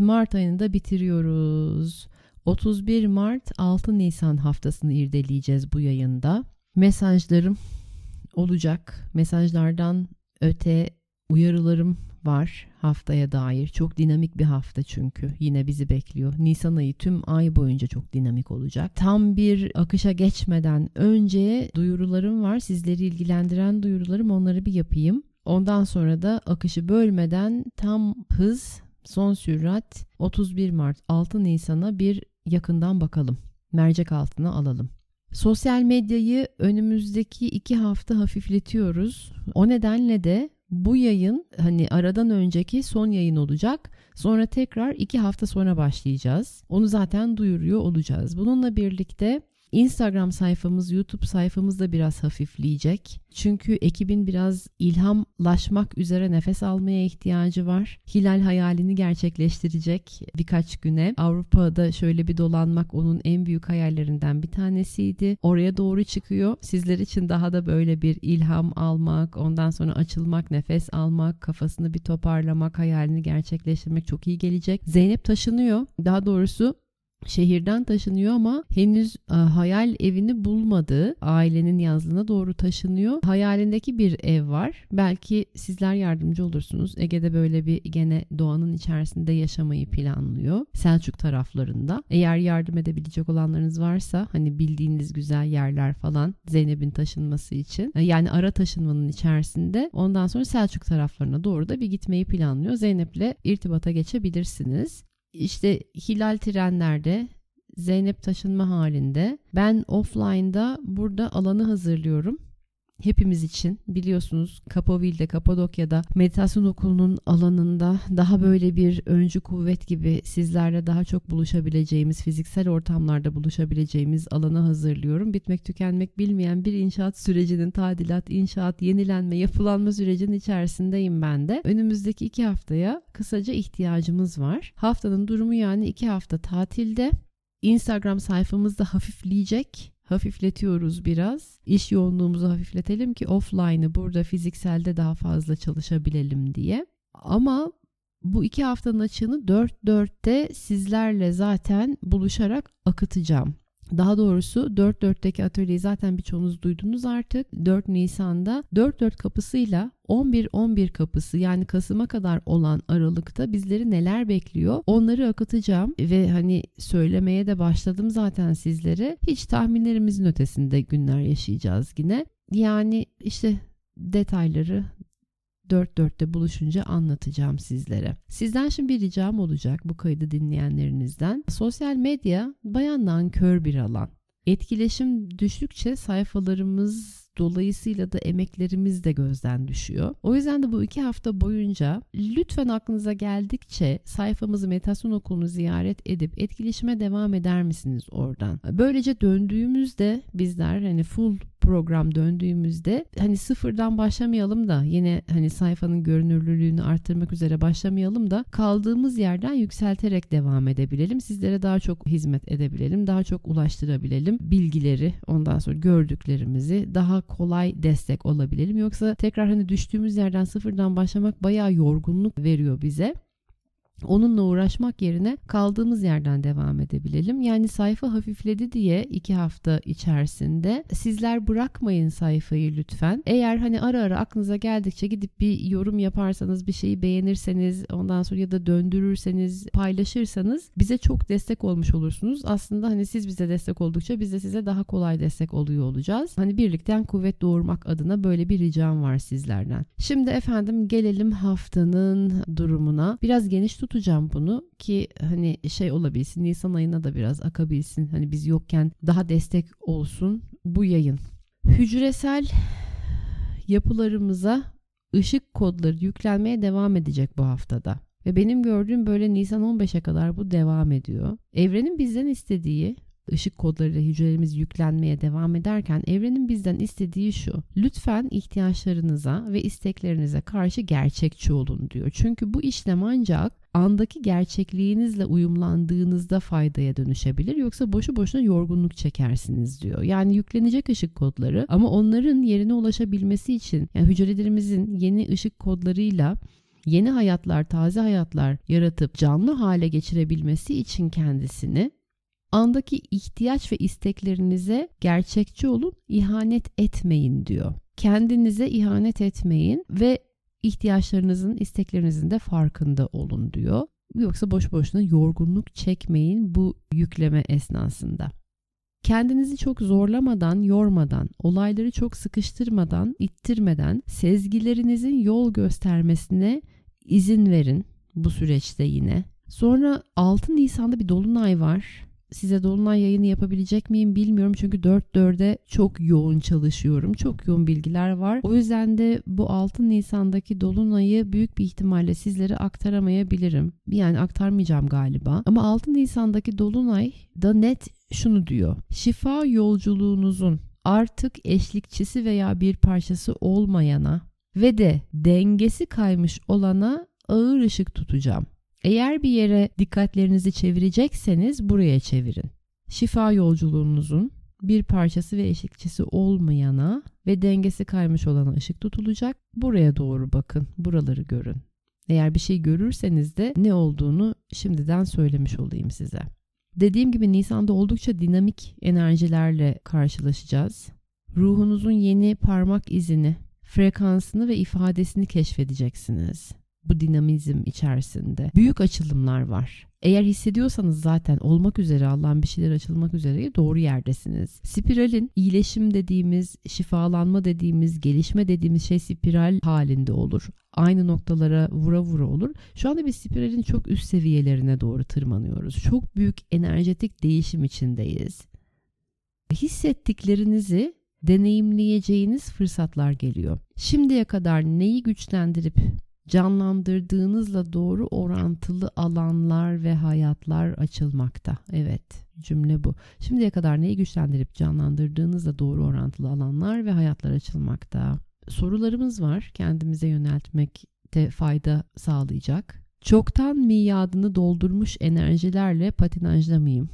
Mart ayını da bitiriyoruz. 31 Mart 6 Nisan haftasını irdeleyeceğiz bu yayında. Mesajlarım olacak. Mesajlardan öte uyarılarım var haftaya dair. Çok dinamik bir hafta çünkü yine bizi bekliyor. Nisan ayı tüm ay boyunca çok dinamik olacak. Tam bir akışa geçmeden önce duyurularım var. Sizleri ilgilendiren duyurularım onları bir yapayım. Ondan sonra da akışı bölmeden tam hız son sürat 31 Mart 6 Nisan'a bir yakından bakalım. Mercek altına alalım. Sosyal medyayı önümüzdeki iki hafta hafifletiyoruz. O nedenle de bu yayın hani aradan önceki son yayın olacak. Sonra tekrar iki hafta sonra başlayacağız. Onu zaten duyuruyor olacağız. Bununla birlikte Instagram sayfamız, YouTube sayfamız da biraz hafifleyecek. Çünkü ekibin biraz ilhamlaşmak üzere nefes almaya ihtiyacı var. Hilal hayalini gerçekleştirecek birkaç güne. Avrupa'da şöyle bir dolanmak onun en büyük hayallerinden bir tanesiydi. Oraya doğru çıkıyor. Sizler için daha da böyle bir ilham almak, ondan sonra açılmak, nefes almak, kafasını bir toparlamak, hayalini gerçekleştirmek çok iyi gelecek. Zeynep taşınıyor. Daha doğrusu şehirden taşınıyor ama henüz e, hayal evini bulmadı. Ailenin yazlığına doğru taşınıyor. Hayalindeki bir ev var. Belki sizler yardımcı olursunuz. Ege'de böyle bir gene doğanın içerisinde yaşamayı planlıyor. Selçuk taraflarında. Eğer yardım edebilecek olanlarınız varsa hani bildiğiniz güzel yerler falan Zeynep'in taşınması için. E, yani ara taşınmanın içerisinde ondan sonra Selçuk taraflarına doğru da bir gitmeyi planlıyor. Zeynep'le irtibata geçebilirsiniz işte hilal trenlerde Zeynep taşınma halinde. Ben offline'da burada alanı hazırlıyorum. Hepimiz için biliyorsunuz Kapavil'de, Kapadokya'da meditasyon okulunun alanında daha böyle bir öncü kuvvet gibi sizlerle daha çok buluşabileceğimiz, fiziksel ortamlarda buluşabileceğimiz alanı hazırlıyorum. Bitmek tükenmek bilmeyen bir inşaat sürecinin tadilat, inşaat, yenilenme, yapılanma sürecinin içerisindeyim ben de. Önümüzdeki iki haftaya kısaca ihtiyacımız var. Haftanın durumu yani iki hafta tatilde. Instagram sayfamızda hafifleyecek hafifletiyoruz biraz. İş yoğunluğumuzu hafifletelim ki offline'ı burada fizikselde daha fazla çalışabilelim diye. Ama bu iki haftanın açığını 4-4'te sizlerle zaten buluşarak akıtacağım. Daha doğrusu 4.4'teki atölyeyi zaten birçoğunuz duydunuz artık. 4 Nisan'da 4.4 kapısıyla 11-11 kapısı yani Kasım'a kadar olan aralıkta bizleri neler bekliyor onları akıtacağım ve hani söylemeye de başladım zaten sizlere. Hiç tahminlerimizin ötesinde günler yaşayacağız yine. Yani işte detayları dört dörtte buluşunca anlatacağım sizlere. Sizden şimdi bir ricam olacak bu kaydı dinleyenlerinizden. Sosyal medya bayandan kör bir alan. Etkileşim düştükçe sayfalarımız dolayısıyla da emeklerimiz de gözden düşüyor. O yüzden de bu iki hafta boyunca lütfen aklınıza geldikçe sayfamızı meditasyon okulunu ziyaret edip etkileşime devam eder misiniz oradan? Böylece döndüğümüzde bizler hani full program döndüğümüzde hani sıfırdan başlamayalım da yine hani sayfanın görünürlülüğünü arttırmak üzere başlamayalım da kaldığımız yerden yükselterek devam edebilelim. Sizlere daha çok hizmet edebilelim, daha çok ulaştırabilelim bilgileri, ondan sonra gördüklerimizi daha kolay destek olabilelim. Yoksa tekrar hani düştüğümüz yerden sıfırdan başlamak bayağı yorgunluk veriyor bize. Onunla uğraşmak yerine kaldığımız yerden devam edebilelim. Yani sayfa hafifledi diye iki hafta içerisinde sizler bırakmayın sayfayı lütfen. Eğer hani ara ara aklınıza geldikçe gidip bir yorum yaparsanız bir şeyi beğenirseniz ondan sonra ya da döndürürseniz paylaşırsanız bize çok destek olmuş olursunuz. Aslında hani siz bize destek oldukça biz de size daha kolay destek oluyor olacağız. Hani birlikten kuvvet doğurmak adına böyle bir ricam var sizlerden. Şimdi efendim gelelim haftanın durumuna. Biraz geniş tutacağım bunu ki hani şey olabilsin Nisan ayına da biraz akabilsin. Hani biz yokken daha destek olsun bu yayın. Hücresel yapılarımıza ışık kodları yüklenmeye devam edecek bu haftada. Ve benim gördüğüm böyle Nisan 15'e kadar bu devam ediyor. Evrenin bizden istediği ışık kodlarıyla hücrelerimiz yüklenmeye devam ederken evrenin bizden istediği şu. Lütfen ihtiyaçlarınıza ve isteklerinize karşı gerçekçi olun diyor. Çünkü bu işlem ancak andaki gerçekliğinizle uyumlandığınızda faydaya dönüşebilir yoksa boşu boşuna yorgunluk çekersiniz diyor. Yani yüklenecek ışık kodları ama onların yerine ulaşabilmesi için yani hücrelerimizin yeni ışık kodlarıyla yeni hayatlar, taze hayatlar yaratıp canlı hale geçirebilmesi için kendisini andaki ihtiyaç ve isteklerinize gerçekçi olun, ihanet etmeyin diyor. Kendinize ihanet etmeyin ve ihtiyaçlarınızın, isteklerinizin de farkında olun diyor. Yoksa boş boşuna yorgunluk çekmeyin bu yükleme esnasında. Kendinizi çok zorlamadan, yormadan, olayları çok sıkıştırmadan, ittirmeden sezgilerinizin yol göstermesine izin verin bu süreçte yine. Sonra 6 Nisan'da bir dolunay var size Dolunay yayını yapabilecek miyim bilmiyorum. Çünkü 4-4'e çok yoğun çalışıyorum. Çok yoğun bilgiler var. O yüzden de bu 6 Nisan'daki Dolunay'ı büyük bir ihtimalle sizlere aktaramayabilirim. Yani aktarmayacağım galiba. Ama 6 Nisan'daki Dolunay da net şunu diyor. Şifa yolculuğunuzun artık eşlikçisi veya bir parçası olmayana ve de dengesi kaymış olana ağır ışık tutacağım. Eğer bir yere dikkatlerinizi çevirecekseniz buraya çevirin. Şifa yolculuğunuzun bir parçası ve eşlikçisi olmayana ve dengesi kaymış olana ışık tutulacak. Buraya doğru bakın, buraları görün. Eğer bir şey görürseniz de ne olduğunu şimdiden söylemiş olayım size. Dediğim gibi Nisan'da oldukça dinamik enerjilerle karşılaşacağız. Ruhunuzun yeni parmak izini, frekansını ve ifadesini keşfedeceksiniz bu dinamizm içerisinde. Büyük açılımlar var. Eğer hissediyorsanız zaten olmak üzere Allah'ın bir şeyler açılmak üzere doğru yerdesiniz. Spiralin iyileşim dediğimiz, şifalanma dediğimiz, gelişme dediğimiz şey spiral halinde olur. Aynı noktalara vura vura olur. Şu anda bir spiralin çok üst seviyelerine doğru tırmanıyoruz. Çok büyük enerjetik değişim içindeyiz. Hissettiklerinizi deneyimleyeceğiniz fırsatlar geliyor. Şimdiye kadar neyi güçlendirip canlandırdığınızla doğru orantılı alanlar ve hayatlar açılmakta. Evet cümle bu. Şimdiye kadar neyi güçlendirip canlandırdığınızla doğru orantılı alanlar ve hayatlar açılmakta. Sorularımız var kendimize yöneltmekte fayda sağlayacak. Çoktan miyadını doldurmuş enerjilerle patinajda mıyım?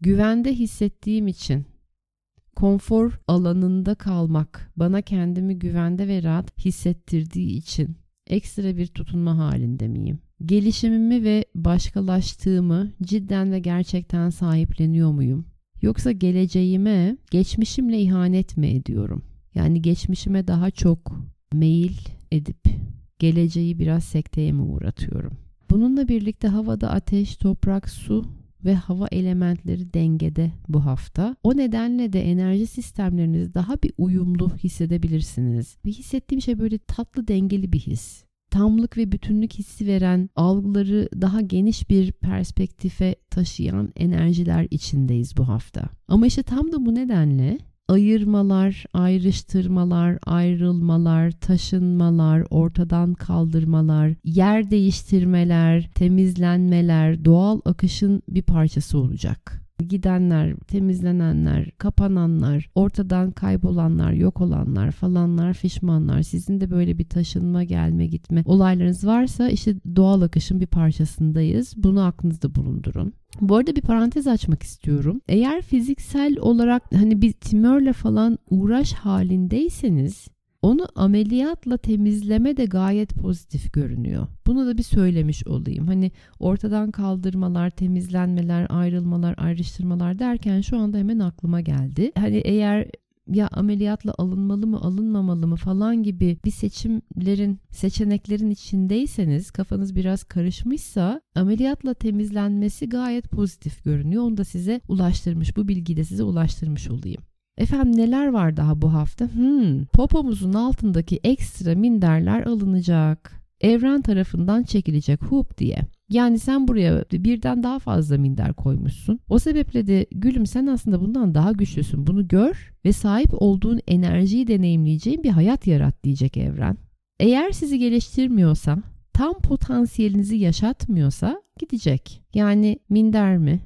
Güvende hissettiğim için konfor alanında kalmak bana kendimi güvende ve rahat hissettirdiği için ekstra bir tutunma halinde miyim? Gelişimimi ve başkalaştığımı cidden ve gerçekten sahipleniyor muyum? Yoksa geleceğime geçmişimle ihanet mi ediyorum? Yani geçmişime daha çok meyil edip geleceği biraz sekteye mi uğratıyorum? Bununla birlikte havada ateş, toprak, su ve hava elementleri dengede bu hafta. O nedenle de enerji sistemlerinizi daha bir uyumlu hissedebilirsiniz. Ve hissettiğim şey böyle tatlı dengeli bir his. Tamlık ve bütünlük hissi veren, algıları daha geniş bir perspektife taşıyan enerjiler içindeyiz bu hafta. Ama işte tam da bu nedenle ayırmalar, ayrıştırmalar, ayrılmalar, taşınmalar, ortadan kaldırmalar, yer değiştirmeler, temizlenmeler doğal akışın bir parçası olacak. Gidenler, temizlenenler, kapananlar, ortadan kaybolanlar, yok olanlar, falanlar, fişmanlar, sizin de böyle bir taşınma, gelme, gitme olaylarınız varsa işte doğal akışın bir parçasındayız. Bunu aklınızda bulundurun. Bu arada bir parantez açmak istiyorum. Eğer fiziksel olarak hani bir timörle falan uğraş halindeyseniz Onu ameliyatla temizleme de gayet pozitif görünüyor. Bunu da bir söylemiş olayım. Hani ortadan kaldırmalar, temizlenmeler, ayrılmalar, ayrıştırmalar derken şu anda hemen aklıma geldi. Hani eğer ya ameliyatla alınmalı mı alınmamalı mı falan gibi bir seçimlerin seçeneklerin içindeyseniz kafanız biraz karışmışsa ameliyatla temizlenmesi gayet pozitif görünüyor. Onu da size ulaştırmış bu bilgiyi de size ulaştırmış olayım. Efendim neler var daha bu hafta? Hmm, popomuzun altındaki ekstra minderler alınacak. Evren tarafından çekilecek hup diye. Yani sen buraya birden daha fazla minder koymuşsun. O sebeple de gülüm sen aslında bundan daha güçlüsün. Bunu gör ve sahip olduğun enerjiyi deneyimleyeceğin bir hayat yarat diyecek evren. Eğer sizi geliştirmiyorsa, tam potansiyelinizi yaşatmıyorsa gidecek. Yani minder mi,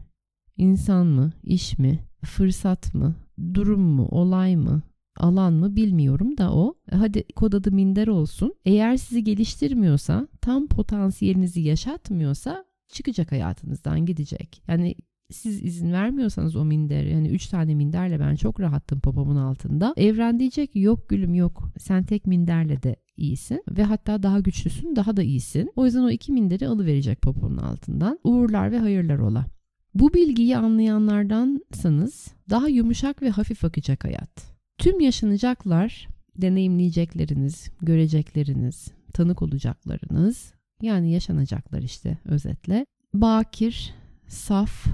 insan mı, iş mi, fırsat mı, durum mu, olay mı, alan mı bilmiyorum da o. Hadi kod adı minder olsun. Eğer sizi geliştirmiyorsa, tam potansiyelinizi yaşatmıyorsa çıkacak hayatınızdan gidecek. Yani siz izin vermiyorsanız o minder yani 3 tane minderle ben çok rahattım popomun altında. Evren diyecek yok gülüm yok sen tek minderle de iyisin ve hatta daha güçlüsün daha da iyisin. O yüzden o iki minderi alıverecek poponun altından. Uğurlar ve hayırlar ola. Bu bilgiyi anlayanlardansanız daha yumuşak ve hafif akacak hayat. Tüm yaşanacaklar deneyimleyecekleriniz, görecekleriniz, tanık olacaklarınız yani yaşanacaklar işte özetle. Bakir, saf,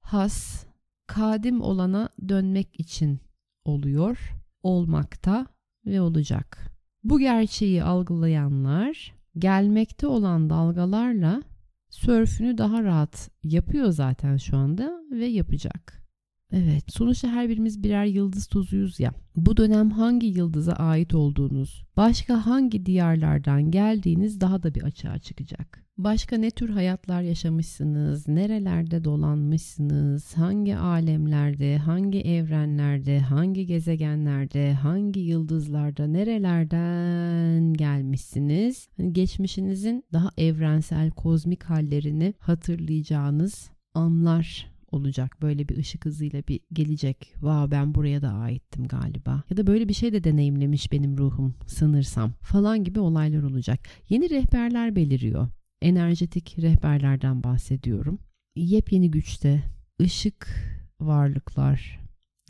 has, kadim olana dönmek için oluyor, olmakta ve olacak. Bu gerçeği algılayanlar gelmekte olan dalgalarla sörfünü daha rahat yapıyor zaten şu anda ve yapacak. Evet, sonuçta her birimiz birer yıldız tozuyuz ya. Bu dönem hangi yıldıza ait olduğunuz, başka hangi diyarlardan geldiğiniz daha da bir açığa çıkacak. Başka ne tür hayatlar yaşamışsınız, nerelerde dolanmışsınız, hangi alemlerde, hangi evrenlerde, hangi gezegenlerde, hangi yıldızlarda, nerelerden gelmişsiniz? Hani geçmişinizin daha evrensel, kozmik hallerini hatırlayacağınız anlar olacak. Böyle bir ışık hızıyla bir gelecek. Vav ben buraya da aittim galiba. Ya da böyle bir şey de deneyimlemiş benim ruhum sanırsam falan gibi olaylar olacak. Yeni rehberler beliriyor. Enerjetik rehberlerden bahsediyorum. Yepyeni güçte ışık varlıklar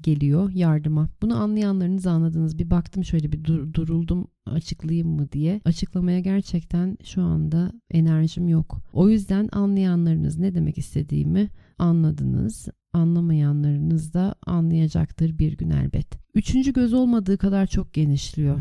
geliyor yardıma. Bunu anlayanlarınız anladınız. Bir baktım şöyle bir dur- duruldum açıklayayım mı diye. Açıklamaya gerçekten şu anda enerjim yok. O yüzden anlayanlarınız ne demek istediğimi anladınız. Anlamayanlarınız da anlayacaktır bir gün elbet. Üçüncü göz olmadığı kadar çok genişliyor.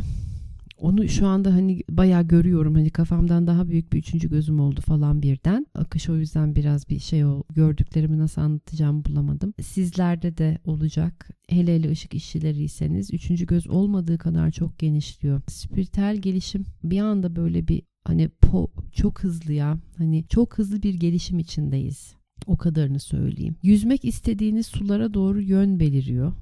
Onu şu anda hani bayağı görüyorum. Hani kafamdan daha büyük bir üçüncü gözüm oldu falan birden. Akış o yüzden biraz bir şey o gördüklerimi nasıl anlatacağımı bulamadım. Sizlerde de olacak. Hele hele ışık işçileriyseniz üçüncü göz olmadığı kadar çok genişliyor. Spiritüel gelişim bir anda böyle bir hani po çok hızlı ya. Hani çok hızlı bir gelişim içindeyiz. O kadarını söyleyeyim. Yüzmek istediğiniz sulara doğru yön beliriyor.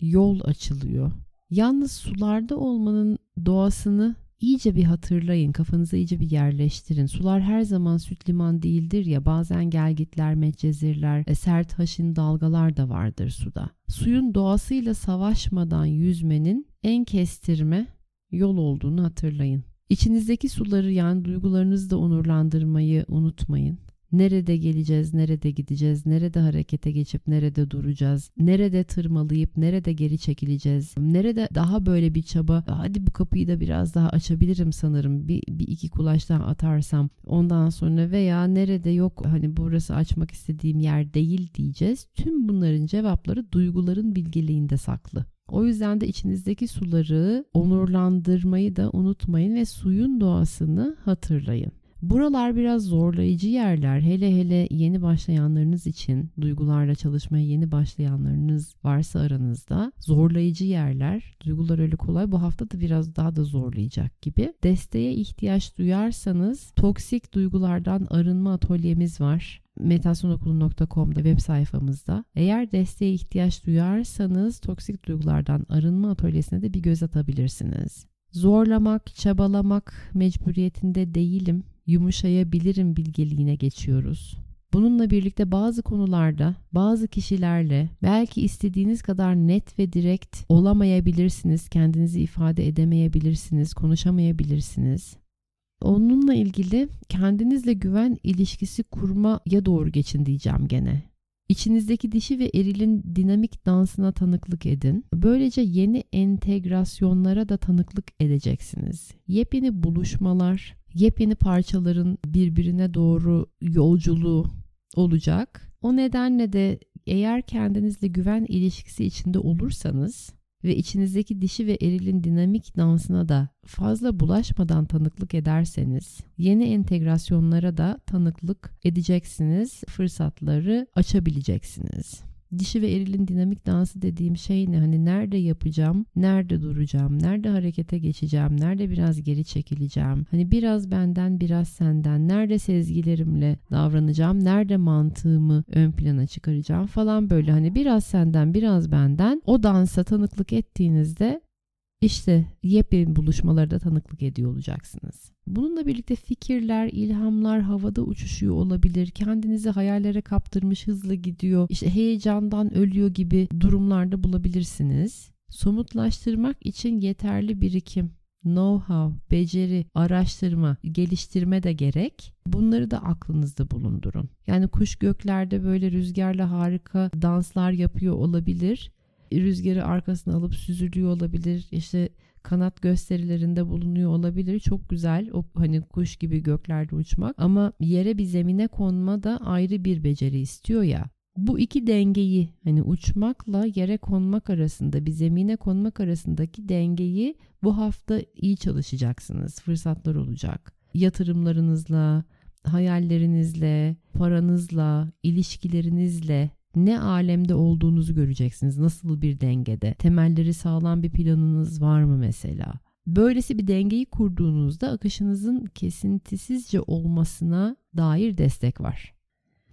Yol açılıyor. Yalnız sularda olmanın doğasını iyice bir hatırlayın, kafanıza iyice bir yerleştirin. Sular her zaman süt liman değildir ya, bazen gelgitler, medcezirler, e, sert haşin dalgalar da vardır suda. Suyun doğasıyla savaşmadan yüzmenin en kestirme yol olduğunu hatırlayın. İçinizdeki suları yani duygularınızı da onurlandırmayı unutmayın. Nerede geleceğiz, nerede gideceğiz, nerede harekete geçip nerede duracağız, nerede tırmalayıp nerede geri çekileceğiz, nerede daha böyle bir çaba, hadi bu kapıyı da biraz daha açabilirim sanırım, bir, bir iki kulaç daha atarsam ondan sonra veya nerede yok hani burası açmak istediğim yer değil diyeceğiz. Tüm bunların cevapları duyguların bilgeliğinde saklı. O yüzden de içinizdeki suları onurlandırmayı da unutmayın ve suyun doğasını hatırlayın. Buralar biraz zorlayıcı yerler. Hele hele yeni başlayanlarınız için, duygularla çalışmaya yeni başlayanlarınız varsa aranızda zorlayıcı yerler. Duygular öyle kolay. Bu hafta da biraz daha da zorlayacak gibi. Desteğe ihtiyaç duyarsanız toksik duygulardan arınma atölyemiz var meditasyonokulu.com'da web sayfamızda. Eğer desteğe ihtiyaç duyarsanız toksik duygulardan arınma atölyesine de bir göz atabilirsiniz. Zorlamak, çabalamak mecburiyetinde değilim yumuşayabilirim bilgeliğine geçiyoruz. Bununla birlikte bazı konularda bazı kişilerle belki istediğiniz kadar net ve direkt olamayabilirsiniz, kendinizi ifade edemeyebilirsiniz, konuşamayabilirsiniz. Onunla ilgili kendinizle güven ilişkisi kurmaya doğru geçin diyeceğim gene. İçinizdeki dişi ve erilin dinamik dansına tanıklık edin. Böylece yeni entegrasyonlara da tanıklık edeceksiniz. Yepyeni buluşmalar, yepyeni parçaların birbirine doğru yolculuğu olacak. O nedenle de eğer kendinizle güven ilişkisi içinde olursanız ve içinizdeki dişi ve erilin dinamik dansına da fazla bulaşmadan tanıklık ederseniz yeni entegrasyonlara da tanıklık edeceksiniz, fırsatları açabileceksiniz dişi ve erilin dinamik dansı dediğim şey ne? Hani nerede yapacağım, nerede duracağım, nerede harekete geçeceğim, nerede biraz geri çekileceğim. Hani biraz benden biraz senden, nerede sezgilerimle davranacağım, nerede mantığımı ön plana çıkaracağım falan böyle hani biraz senden biraz benden o dansa tanıklık ettiğinizde işte yepyeni buluşmalarda tanıklık ediyor olacaksınız. Bununla birlikte fikirler, ilhamlar havada uçuşuyor olabilir. Kendinizi hayallere kaptırmış hızlı gidiyor. İşte heyecandan ölüyor gibi durumlarda bulabilirsiniz. Somutlaştırmak için yeterli birikim, know-how, beceri, araştırma, geliştirme de gerek. Bunları da aklınızda bulundurun. Yani kuş göklerde böyle rüzgarla harika danslar yapıyor olabilir rüzgarı arkasına alıp süzülüyor olabilir. İşte kanat gösterilerinde bulunuyor olabilir. Çok güzel o hani kuş gibi göklerde uçmak ama yere bir zemine konma da ayrı bir beceri istiyor ya. Bu iki dengeyi hani uçmakla yere konmak arasında bir zemine konmak arasındaki dengeyi bu hafta iyi çalışacaksınız. Fırsatlar olacak. Yatırımlarınızla, hayallerinizle, paranızla, ilişkilerinizle ne alemde olduğunuzu göreceksiniz. Nasıl bir dengede? Temelleri sağlam bir planınız var mı mesela? Böylesi bir dengeyi kurduğunuzda akışınızın kesintisizce olmasına dair destek var.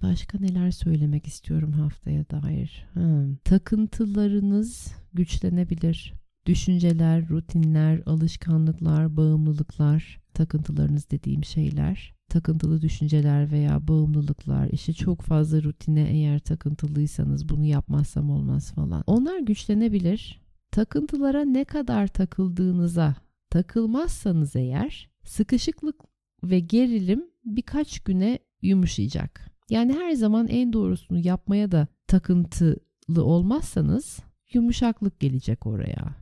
Başka neler söylemek istiyorum haftaya dair? Hmm. Takıntılarınız güçlenebilir. Düşünceler, rutinler, alışkanlıklar, bağımlılıklar, takıntılarınız dediğim şeyler takıntılı düşünceler veya bağımlılıklar işte çok fazla rutine eğer takıntılıysanız bunu yapmazsam olmaz falan. Onlar güçlenebilir. Takıntılara ne kadar takıldığınıza takılmazsanız eğer sıkışıklık ve gerilim birkaç güne yumuşayacak. Yani her zaman en doğrusunu yapmaya da takıntılı olmazsanız yumuşaklık gelecek oraya.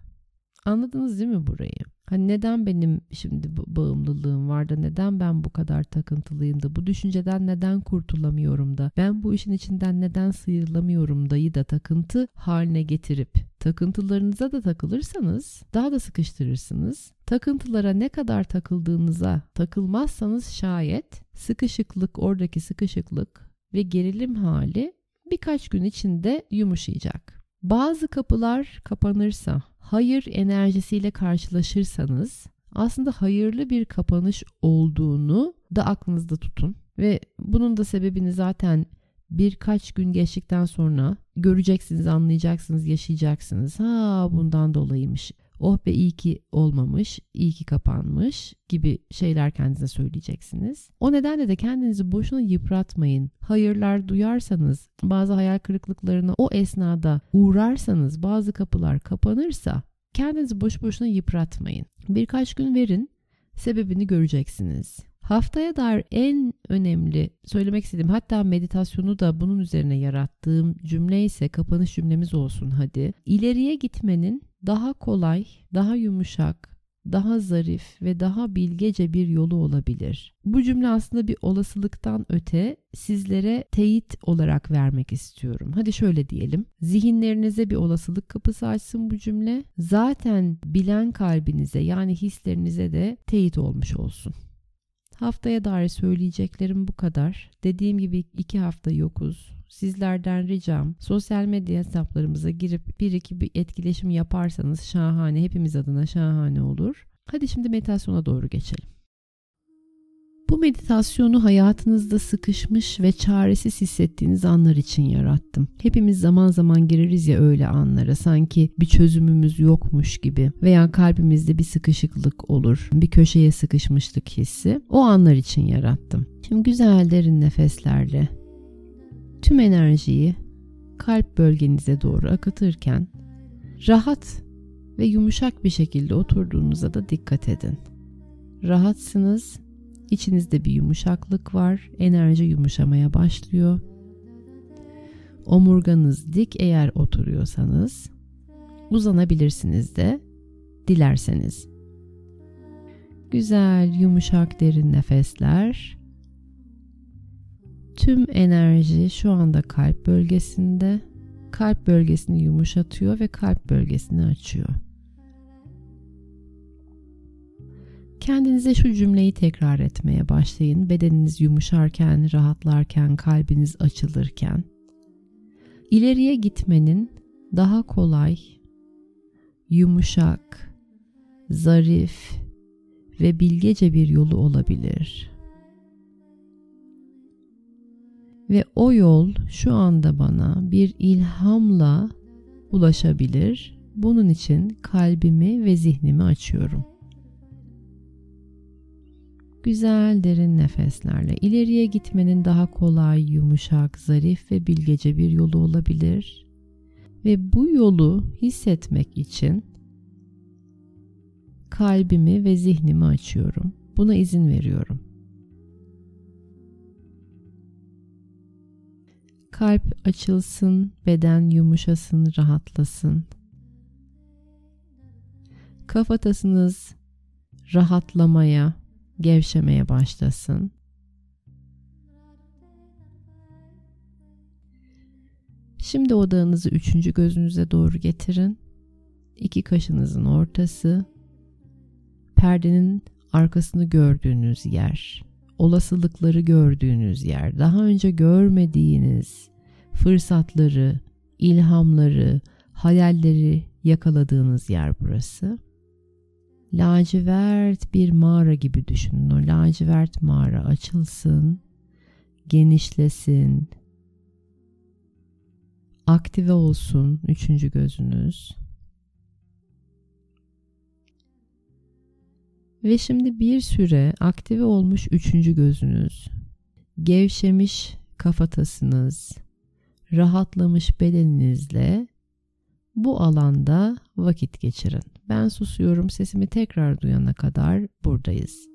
Anladınız değil mi burayı? Hani neden benim şimdi bağımlılığım var da neden ben bu kadar takıntılıyım da bu düşünceden neden kurtulamıyorum da ben bu işin içinden neden sıyrılamıyorum dayı da takıntı haline getirip takıntılarınıza da takılırsanız daha da sıkıştırırsınız. Takıntılara ne kadar takıldığınıza takılmazsanız şayet sıkışıklık oradaki sıkışıklık ve gerilim hali birkaç gün içinde yumuşayacak. Bazı kapılar kapanırsa hayır enerjisiyle karşılaşırsanız aslında hayırlı bir kapanış olduğunu da aklınızda tutun. Ve bunun da sebebini zaten birkaç gün geçtikten sonra göreceksiniz, anlayacaksınız, yaşayacaksınız. Ha bundan dolayıymış oh be iyi ki olmamış, iyi ki kapanmış gibi şeyler kendinize söyleyeceksiniz. O nedenle de kendinizi boşuna yıpratmayın. Hayırlar duyarsanız, bazı hayal kırıklıklarına o esnada uğrarsanız, bazı kapılar kapanırsa kendinizi boş boşuna yıpratmayın. Birkaç gün verin, sebebini göreceksiniz. Haftaya dair en önemli söylemek istediğim hatta meditasyonu da bunun üzerine yarattığım cümle ise kapanış cümlemiz olsun hadi. İleriye gitmenin daha kolay, daha yumuşak, daha zarif ve daha bilgece bir yolu olabilir. Bu cümle aslında bir olasılıktan öte sizlere teyit olarak vermek istiyorum. Hadi şöyle diyelim. Zihinlerinize bir olasılık kapısı açsın bu cümle. Zaten bilen kalbinize yani hislerinize de teyit olmuş olsun. Haftaya dair söyleyeceklerim bu kadar. Dediğim gibi iki hafta yokuz. Sizlerden ricam sosyal medya hesaplarımıza girip bir iki bir etkileşim yaparsanız şahane hepimiz adına şahane olur. Hadi şimdi meditasyona doğru geçelim. Bu meditasyonu hayatınızda sıkışmış ve çaresiz hissettiğiniz anlar için yarattım. Hepimiz zaman zaman gireriz ya öyle anlara sanki bir çözümümüz yokmuş gibi veya kalbimizde bir sıkışıklık olur, bir köşeye sıkışmışlık hissi. O anlar için yarattım. Şimdi güzel derin nefeslerle tüm enerjiyi kalp bölgenize doğru akıtırken rahat ve yumuşak bir şekilde oturduğunuza da dikkat edin. Rahatsınız, içinizde bir yumuşaklık var, enerji yumuşamaya başlıyor. Omurganız dik eğer oturuyorsanız uzanabilirsiniz de dilerseniz. Güzel, yumuşak derin nefesler. Tüm enerji şu anda kalp bölgesinde. Kalp bölgesini yumuşatıyor ve kalp bölgesini açıyor. Kendinize şu cümleyi tekrar etmeye başlayın. Bedeniniz yumuşarken, rahatlarken, kalbiniz açılırken. İleriye gitmenin daha kolay, yumuşak, zarif ve bilgece bir yolu olabilir. Ve o yol şu anda bana bir ilhamla ulaşabilir. Bunun için kalbimi ve zihnimi açıyorum. Güzel derin nefeslerle ileriye gitmenin daha kolay, yumuşak, zarif ve bilgece bir yolu olabilir. Ve bu yolu hissetmek için kalbimi ve zihnimi açıyorum. Buna izin veriyorum. Kalp açılsın, beden yumuşasın, rahatlasın. Kafatasınız rahatlamaya, gevşemeye başlasın. Şimdi odağınızı üçüncü gözünüze doğru getirin. İki kaşınızın ortası, perdenin arkasını gördüğünüz yer, olasılıkları gördüğünüz yer, daha önce görmediğiniz fırsatları, ilhamları, hayalleri yakaladığınız yer burası. Lacivert bir mağara gibi düşünün. O lacivert mağara açılsın, genişlesin, aktive olsun üçüncü gözünüz. Ve şimdi bir süre aktive olmuş üçüncü gözünüz, gevşemiş kafatasınız, rahatlamış bedeninizle bu alanda vakit geçirin. Ben susuyorum sesimi tekrar duyana kadar buradayız.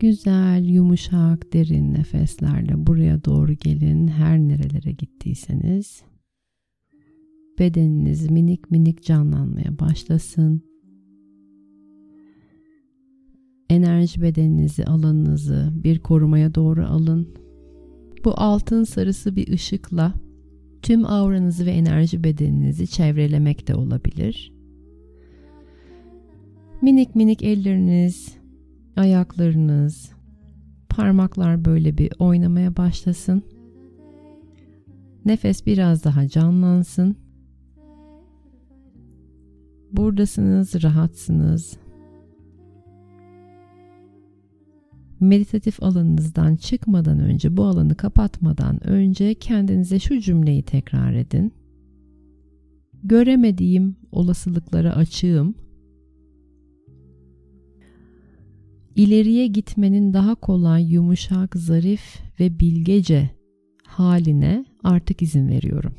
Güzel, yumuşak, derin nefeslerle buraya doğru gelin. Her nerelere gittiyseniz bedeniniz minik minik canlanmaya başlasın. Enerji bedeninizi, alanınızı bir korumaya doğru alın. Bu altın sarısı bir ışıkla tüm auranızı ve enerji bedeninizi çevrelemek de olabilir. Minik minik elleriniz, ayaklarınız, parmaklar böyle bir oynamaya başlasın. Nefes biraz daha canlansın. Buradasınız, rahatsınız. Meditatif alanınızdan çıkmadan önce, bu alanı kapatmadan önce kendinize şu cümleyi tekrar edin. Göremediğim olasılıklara açığım. İleriye gitmenin daha kolay, yumuşak, zarif ve bilgece haline artık izin veriyorum.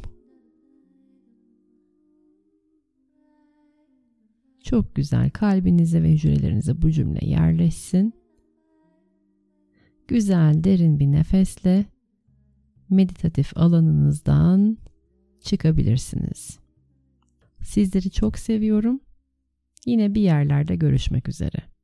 Çok güzel kalbinize ve hücrelerinize bu cümle yerleşsin. Güzel derin bir nefesle meditatif alanınızdan çıkabilirsiniz. Sizleri çok seviyorum. Yine bir yerlerde görüşmek üzere.